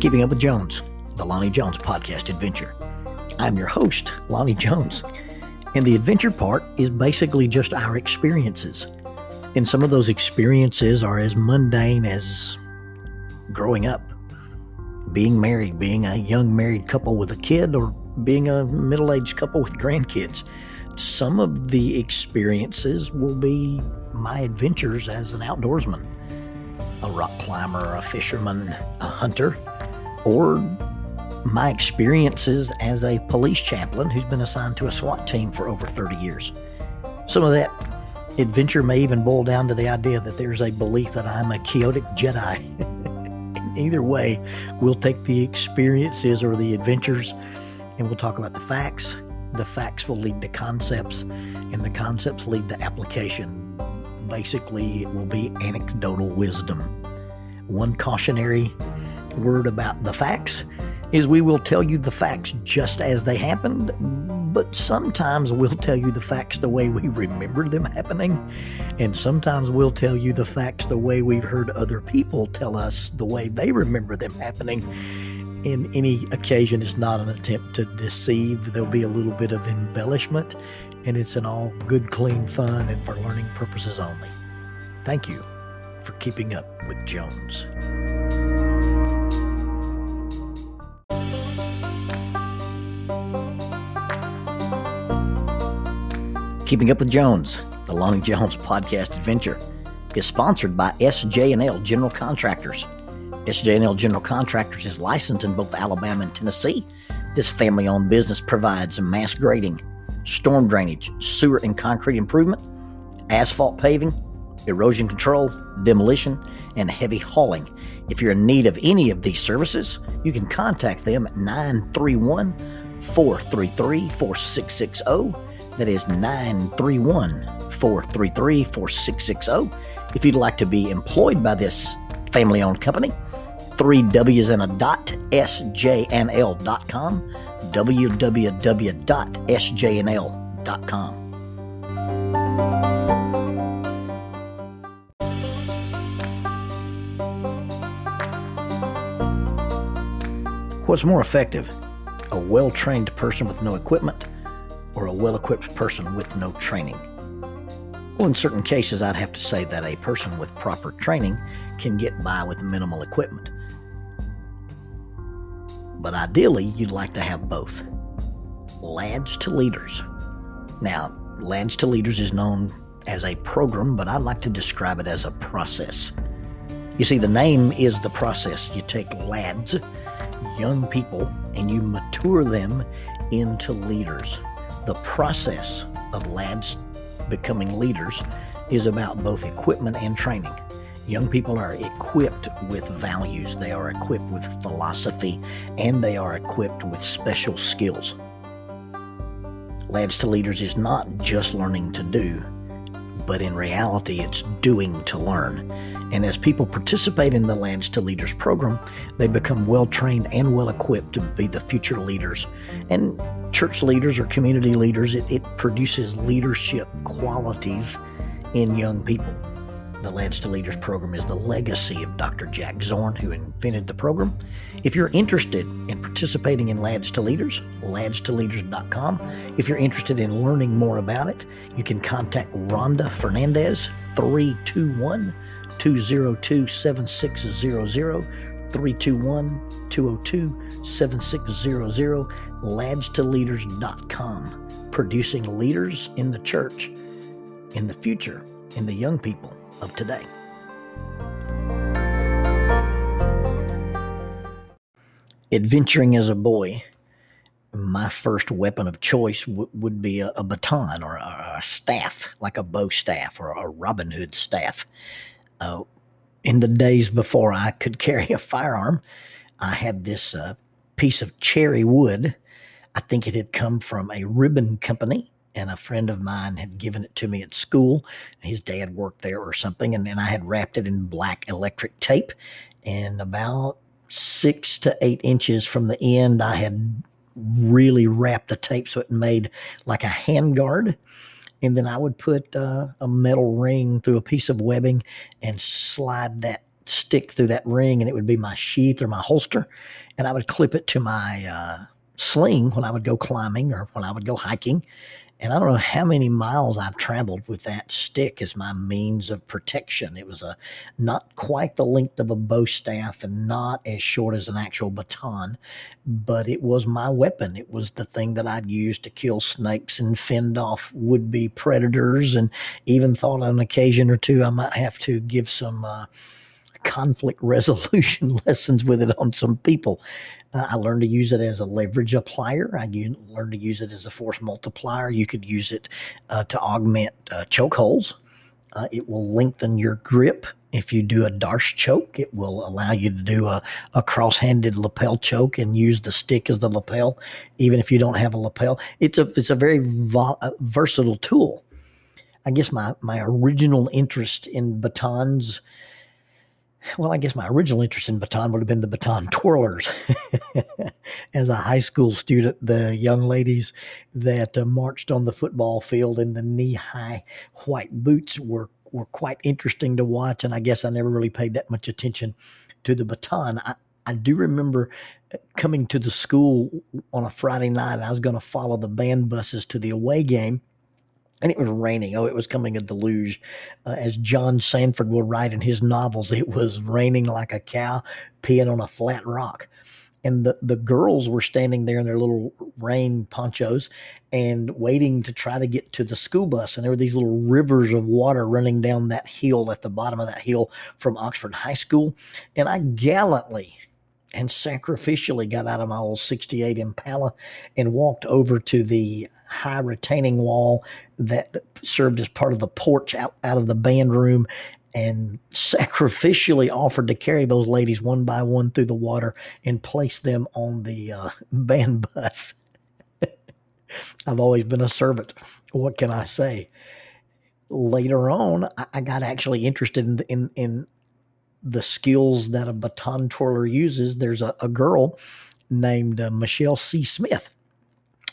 Keeping Up with Jones, the Lonnie Jones podcast adventure. I'm your host, Lonnie Jones, and the adventure part is basically just our experiences. And some of those experiences are as mundane as growing up, being married, being a young married couple with a kid, or being a middle aged couple with grandkids. Some of the experiences will be my adventures as an outdoorsman, a rock climber, a fisherman, a hunter, or my experiences as a police chaplain who's been assigned to a SWAT team for over 30 years. Some of that adventure may even boil down to the idea that there's a belief that I'm a chaotic Jedi. Either way, we'll take the experiences or the adventures and we'll talk about the facts. The facts will lead to concepts, and the concepts lead to application. Basically, it will be anecdotal wisdom. One cautionary word about the facts is we will tell you the facts just as they happened, but sometimes we'll tell you the facts the way we remember them happening, and sometimes we'll tell you the facts the way we've heard other people tell us the way they remember them happening. In any occasion is not an attempt to deceive. There'll be a little bit of embellishment, and it's an all good, clean fun and for learning purposes only. Thank you for keeping up with Jones. Keeping Up with Jones, the Lonnie Jones podcast adventure, is sponsored by SJ&L General Contractors. SJ&L General Contractors is licensed in both Alabama and Tennessee. This family-owned business provides mass grading, storm drainage, sewer and concrete improvement, asphalt paving, erosion control, demolition, and heavy hauling. If you're in need of any of these services, you can contact them at 931 433 4660 that is 931 433 4660. If you'd like to be employed by this family owned company, three W's and a dot, sjnl.com, www.sjnl.com. What's more effective? A well trained person with no equipment or a well equipped person with no training? Well, in certain cases, I'd have to say that a person with proper training can get by with minimal equipment. But ideally, you'd like to have both. Lads to Leaders. Now, Lads to Leaders is known as a program, but I'd like to describe it as a process. You see, the name is the process. You take lads, young people, and you mature them into leaders the process of lads becoming leaders is about both equipment and training. Young people are equipped with values, they are equipped with philosophy, and they are equipped with special skills. Lads to Leaders is not just learning to do, but in reality, it's doing to learn. And as people participate in the Lads to Leaders program, they become well trained and well equipped to be the future leaders. And church leaders or community leaders, it, it produces leadership qualities in young people. The Lads to Leaders program is the legacy of Dr. Jack Zorn, who invented the program. If you're interested in participating in Lads to Leaders, ladstoleaders.com. If you're interested in learning more about it, you can contact Rhonda Fernandez, 321 202 7600. 321 202 7600. Ladstoleaders.com. Producing leaders in the church, in the future, in the young people of today. Adventuring as a boy, my first weapon of choice w- would be a, a baton or a, a, staff, like a bow staff or a Robin Hood staff. Uh, in the days before I could carry a firearm, I had this uh, piece of cherry wood. I think it had come from a ribbon company and a friend of mine had given it to me at school. His dad worked there or something, and then I had wrapped it in black electric tape. And about six to eight inches from the end, I had really wrapped the tape so it made like a handguard. And then I would put uh, a metal ring through a piece of webbing and slide that stick through that ring and it would be my sheath or my holster. And I would clip it to my uh, sling when I would go climbing or when I would go hiking. And I don't know how many miles I've traveled with that stick as my means of protection. It was a not quite the length of a bow staff and not as short as an actual baton, but it was my weapon. It was the thing that I'd use to kill snakes and fend off would be predators, and even thought on occasion or two I might have to give some. Uh, conflict resolution lessons with it on some people. Uh, I learned to use it as a leverage applier. I learned to use it as a force multiplier. You could use it uh, to augment uh, choke holes. Uh, it will lengthen your grip. If you do a D'Arce choke, it will allow you to do a, a cross-handed lapel choke and use the stick as the lapel, even if you don't have a lapel. It's a it's a very vo- uh, versatile tool. I guess my my original interest in batons well, I guess my original interest in baton would have been the baton twirlers. As a high school student, the young ladies that uh, marched on the football field in the knee high white boots were, were quite interesting to watch. And I guess I never really paid that much attention to the baton. I, I do remember uh, coming to the school on a Friday night. I was going to follow the band buses to the away game and it was raining. Oh, it was coming a deluge. Uh, as John Sandford would write in his novels, it was raining like a cow peeing on a flat rock. And the, the girls were standing there in their little rain ponchos and waiting to try to get to the school bus. And there were these little rivers of water running down that hill at the bottom of that hill from Oxford High School. And I gallantly and sacrificially got out of my old 68 Impala and walked over to the high retaining wall that served as part of the porch out, out of the band room and sacrificially offered to carry those ladies one by one through the water and place them on the uh, band bus. I've always been a servant. What can I say? Later on, I, got actually interested in, in, in the skills that a baton twirler uses. There's a, a girl named uh, Michelle C. Smith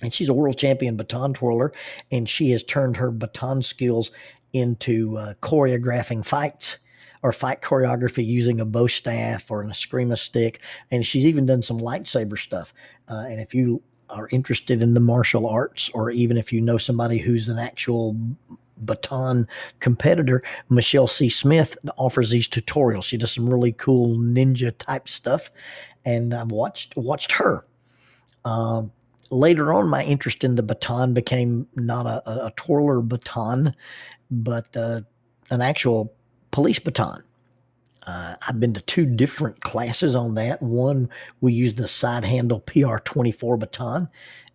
and she's a world champion baton twirler, and she has turned her baton skills into uh, choreographing fights or fight choreography using a bow staff or an eskrima stick, and she's even done some lightsaber stuff. Uh, and if you are interested in the martial arts, or even if you know somebody who's an actual baton competitor, Michelle C. Smith offers these tutorials. She does some really cool ninja type stuff, and I've watched watched her. Uh, later on, my interest in the baton became not a, a, a twirler baton, but uh, an actual police baton. Uh, I've been to two different classes on that. One, we used the side handle PR24 baton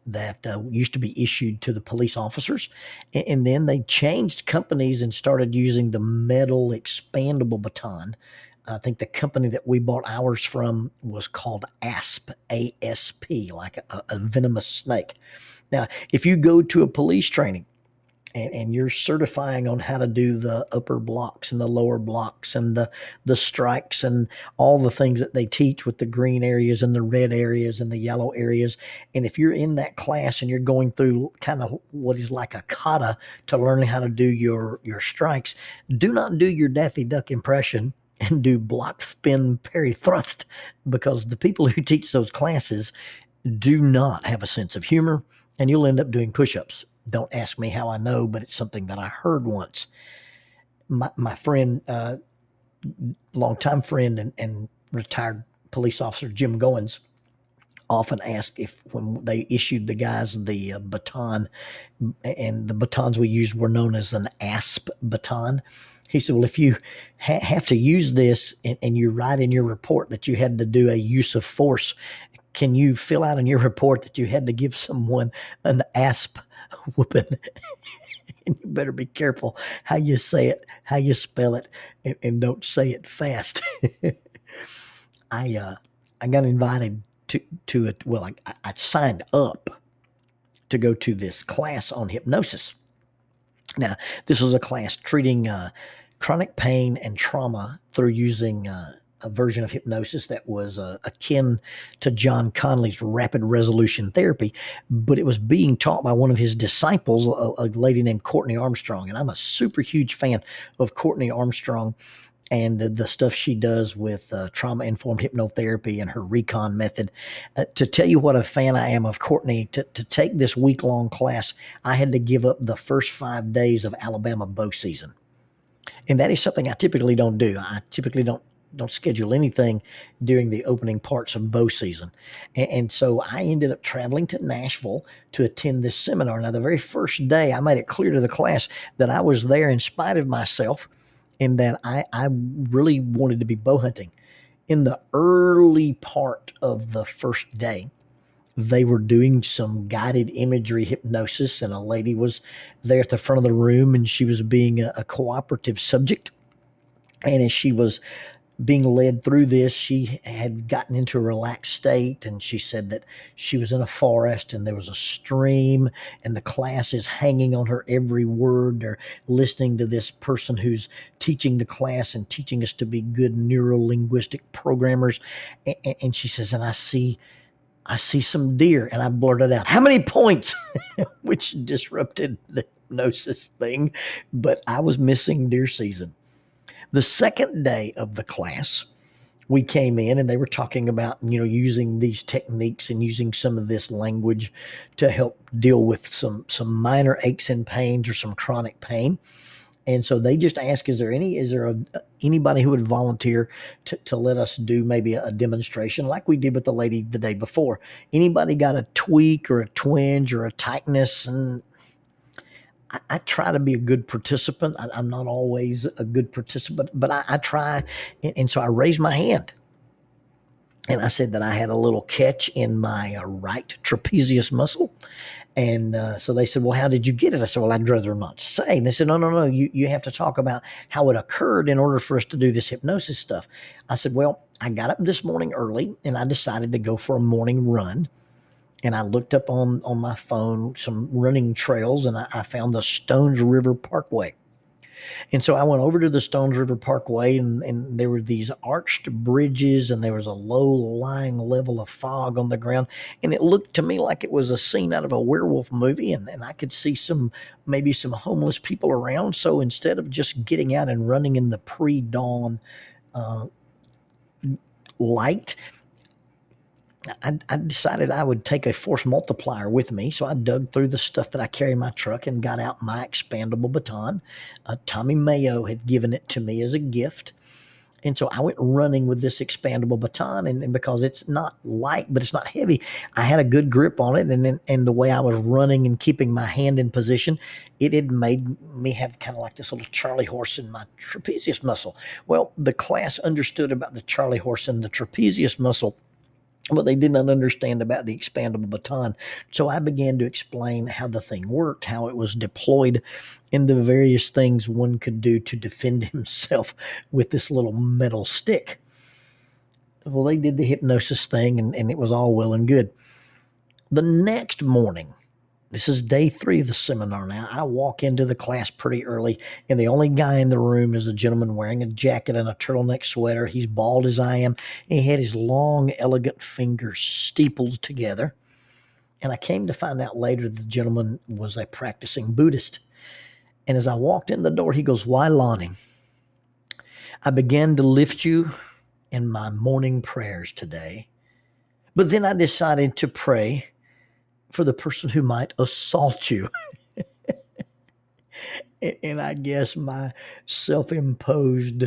that uh, used to be issued to the police officers. And, and, then they changed companies and started using the metal expandable baton I think the company that we bought ours from was called ASP, ASP, like a, a venomous snake. Now, if you go to a police training and, and, you're certifying on how to do the upper blocks and the lower blocks and the the strikes and all the things that they teach with the green areas and the red areas and the yellow areas and if you're in that class and you're going through kind of what is like a kata to learn how to do your your strikes do not do your daffy duck impression and do block spin parry thrust because the people who teach those classes do not have a sense of humor and you'll end up doing push-ups. Don't ask me how i know but it's something that i heard once. My, my friend uh, longtime friend and, and retired police officer jim goins often asked if when they issued the guys the uh, baton and the batons we used were known as an asp baton he said, Well, if you ha- have to use this and, and you write in your report that you had to do a use of force, can you fill out in your report that you had to give someone an asp whooping? and you better be careful how you say it, how you spell it, and, and don't say it fast. I uh, I got invited to to it. Well, I, I signed up to go to this class on hypnosis. Now, this was a class treating uh, chronic pain and trauma through using uh, a version of hypnosis that was uh, akin to Jon Connelly's rapid resolution therapy, but it was being taught by one of his disciples, a, a lady named Courtney Armstrong. And I'm a super huge fan of Courtney Armstrong. And the, the stuff she does with uh, trauma informed hypnotherapy and her recon method. Uh, to tell you what a fan I am of Courtney, to, to take this week long class, I had to give up the first five days of Alabama bow season. And that is something I typically don't do. I typically don't don't schedule anything during the opening parts of bow season. And, and, so I ended up traveling to Nashville to attend this seminar. Now, the very first day, I made it clear to the class that I was there in spite of myself and that I, I really wanted to be bow hunting. In the early part of the first day, they were doing some guided imagery hypnosis, and a lady was there at the front of the room, and she was being a, a cooperative subject. And as she was being led through this, she had gotten into a relaxed state, and she said that she was in a forest and there was a stream, and the class is hanging on her every word. They're listening to this person who's teaching the class and teaching us to be good neuro linguistic programmers. And, she says, and I see. I see some deer, and I blurted out, "How many points?" Which disrupted the hypnosis thing, but I was missing deer season. The second day of the class, we came in and they were talking about you know using these techniques and using some of this language to help deal with some some minor aches and pains or some chronic pain. And so they just ask is there any is there a, anybody who would volunteer to, to let us do maybe a demonstration like we did with the lady the day before? Anybody got a tweak or a twinge or a tightness? And I, I, try to be a good participant. I, am not always a good participant, but I, I try. And, and, so I raised my hand and I said that I had a little catch in my uh, right trapezius muscle. And uh, so they said, Well, how did you get it? I said, Well, I'd rather not say. And they said, No, no, no, you, you have to talk about how it occurred in order for us to do this hypnosis stuff. I said, Well, I got up this morning early and I decided to go for a morning run and I looked up on on my phone some running trails, and I, I found the Stones River Parkway. And so I went over to the Stones River Parkway, and, and there were these arched bridges, and there was a low lying level of fog on the ground. And it looked to me like it was a scene out of a werewolf movie, and, and I could see some maybe some homeless people around. So instead of just getting out and running in the pre dawn uh, light, I, I, decided I would take a force multiplier with me. So I dug through the stuff that I carry in my truck and got out my expandable baton. Uh, Tommy Mayo had given it to me as a gift. And so I went running with this expandable baton. And, and because it's not light, but it's not heavy, I had a good grip on it. And, and the way I was running and keeping my hand in position, it had made me have kind of like this little Charlie horse in my trapezius muscle. Well, the class understood about the Charlie horse and the trapezius muscle what they did not understand about the expandable baton. So I began to explain how the thing worked, how it was deployed, and the various things one could do to defend himself with this little metal stick. Well, they did the hypnosis thing, and, and it was all well and good. The next morning, this is day three of the seminar now. I walk into the class pretty early, and the only guy in the room is a gentleman wearing a jacket and a turtleneck sweater. He's bald as I am. and he had his long, elegant fingers steepled together. And I came to find out later the gentleman was a practicing Buddhist. And as I walked in the door, he goes, Why, Lonnie? I began to lift you in my morning prayers today. But then I decided to pray for the person who might assault you. and I guess my self imposed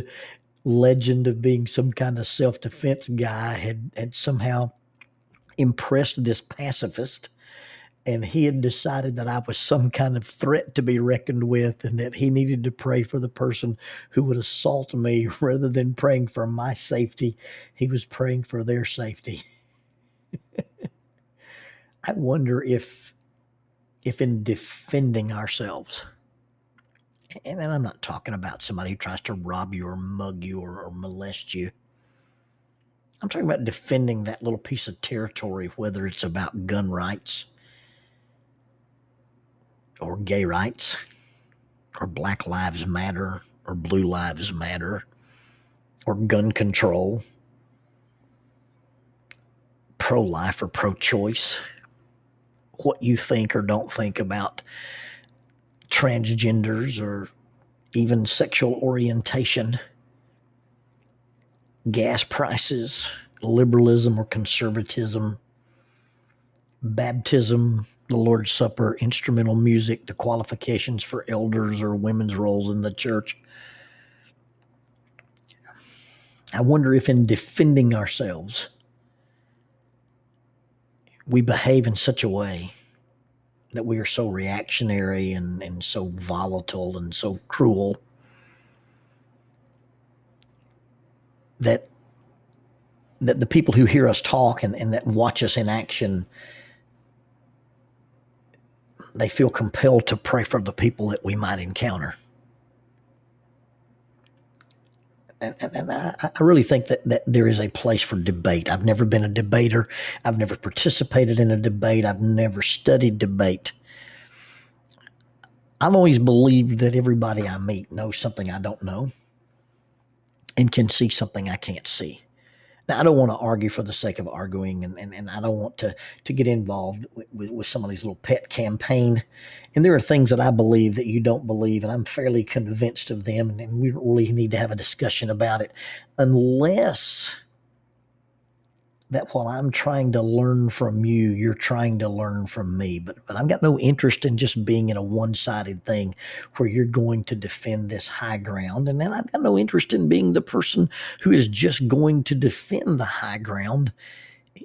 legend of being some kind of self defense guy had, had somehow impressed this pacifist. And he had decided that I was some kind of threat to be reckoned with and that he needed to pray for the person who would assault me rather than praying for my safety. He was praying for their safety. I wonder if if in defending ourselves, and, I'm not talking about somebody who tries to rob you or mug you or, or molest you. I'm talking about defending that little piece of territory, whether it's about gun rights or gay rights or Black Lives Matter or Blue Lives Matter or gun control, pro life or pro choice what you think or don't think about transgenders or even sexual orientation. gas prices, liberalism or conservatism, baptism, the Lord's Supper, instrumental music, the qualifications for elders or women's roles in the church. I wonder if, in defending ourselves, we behave in such a way that we are so reactionary and, and so volatile and so cruel that that the people who hear us talk and, and that watch us in action they feel compelled to pray for the people that we might encounter. And, and, I, I, really think that, that there is a place for debate. I've never been a debater. I've never participated in a debate. I've never studied debate. I've always believed that everybody I meet knows something I don't know and can see something I can't see. Now, I don't want to argue for the sake of arguing, and, and, and I don't want to, to get involved with, with somebody's little pet campaign. And there are things that I believe that you don't believe, and I'm fairly convinced of them, and, and we really need to have a discussion about it, unless that while I'm trying to learn from you, you're trying to learn from me. But but I've got no interest in just being in a one-sided thing where you're going to defend this high ground. And then I've got no interest in being the person who is just going to defend the high ground,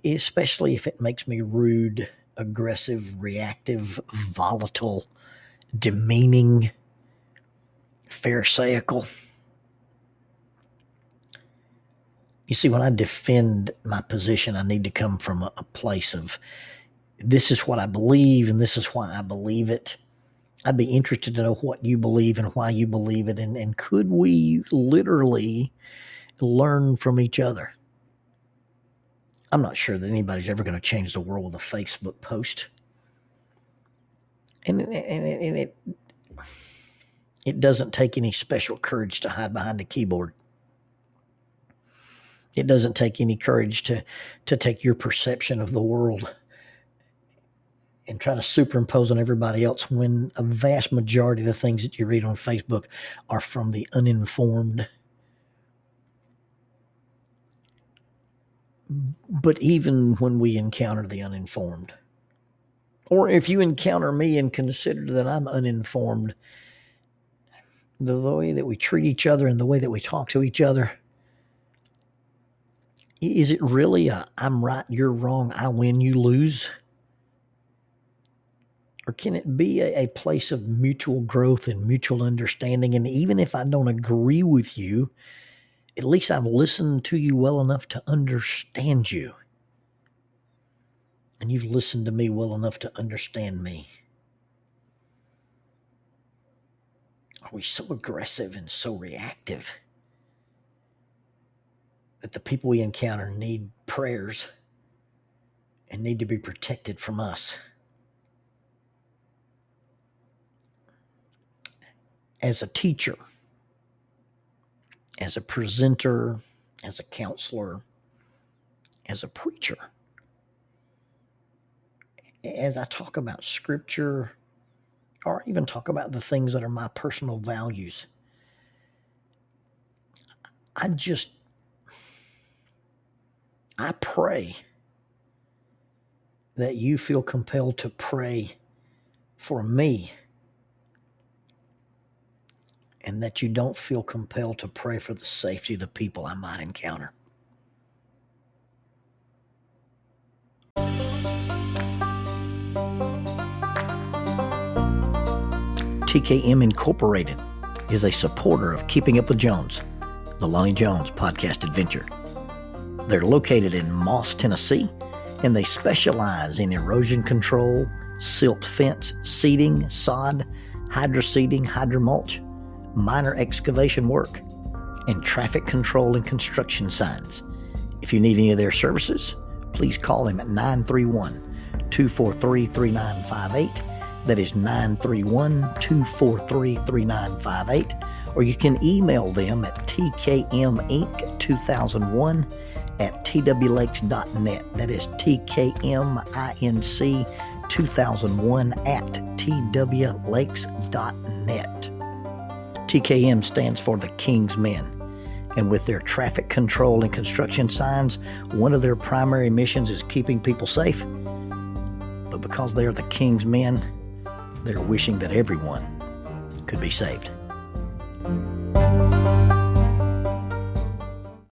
especially if it makes me rude, aggressive, reactive, volatile, demeaning, pharisaical. You see, when I defend my position, I need to come from a, a place of this is what I believe and this is why I believe it. I'd be interested to know what you believe and why you believe it. And, and could we literally learn from each other? I'm not sure that anybody's ever going to change the world with a Facebook post. And, and, and it, it doesn't take any special courage to hide behind a keyboard. It doesn't take any courage to to take your perception of the world and try to superimpose on everybody else when a vast majority of the things that you read on Facebook are from the uninformed. But even when we encounter the uninformed, or if you encounter me and consider that I'm uninformed, the way that we treat each other and the way that we talk to each other is it really a I'm right, you're wrong, I win, you lose? Or can it be a, a place of mutual growth and mutual understanding? And even if I don't agree with you, at least I've listened to you well enough to understand you. And you've listened to me well enough to understand me. Are we so aggressive and so reactive? That the people we encounter need prayers and need to be protected from us. As a teacher, as a presenter, as a counselor, as a preacher, as I talk about scripture, or even talk about the things that are my personal values, I just I pray that you feel compelled to pray for me and that you don't feel compelled to pray for the safety of the people I might encounter. TKM Incorporated is a supporter of Keeping Up with Jones, the Lonnie Jones podcast adventure. They're located in Moss, Tennessee, and they specialize in erosion control, silt fence, seeding, sod, hydroseeding, hydromulch, minor excavation work, and traffic control and construction signs. If you need any of their services, please call them at 931 243 3958. That is 931 243 3958. Or you can email them at tkminc2001 at twlakes.net. That is TKMINC 2001 at twlakes.net. TKM stands for the King's Men. And with their traffic control and construction signs, one of their primary missions is keeping people safe. But because they are the king's men, they're wishing that everyone could be saved.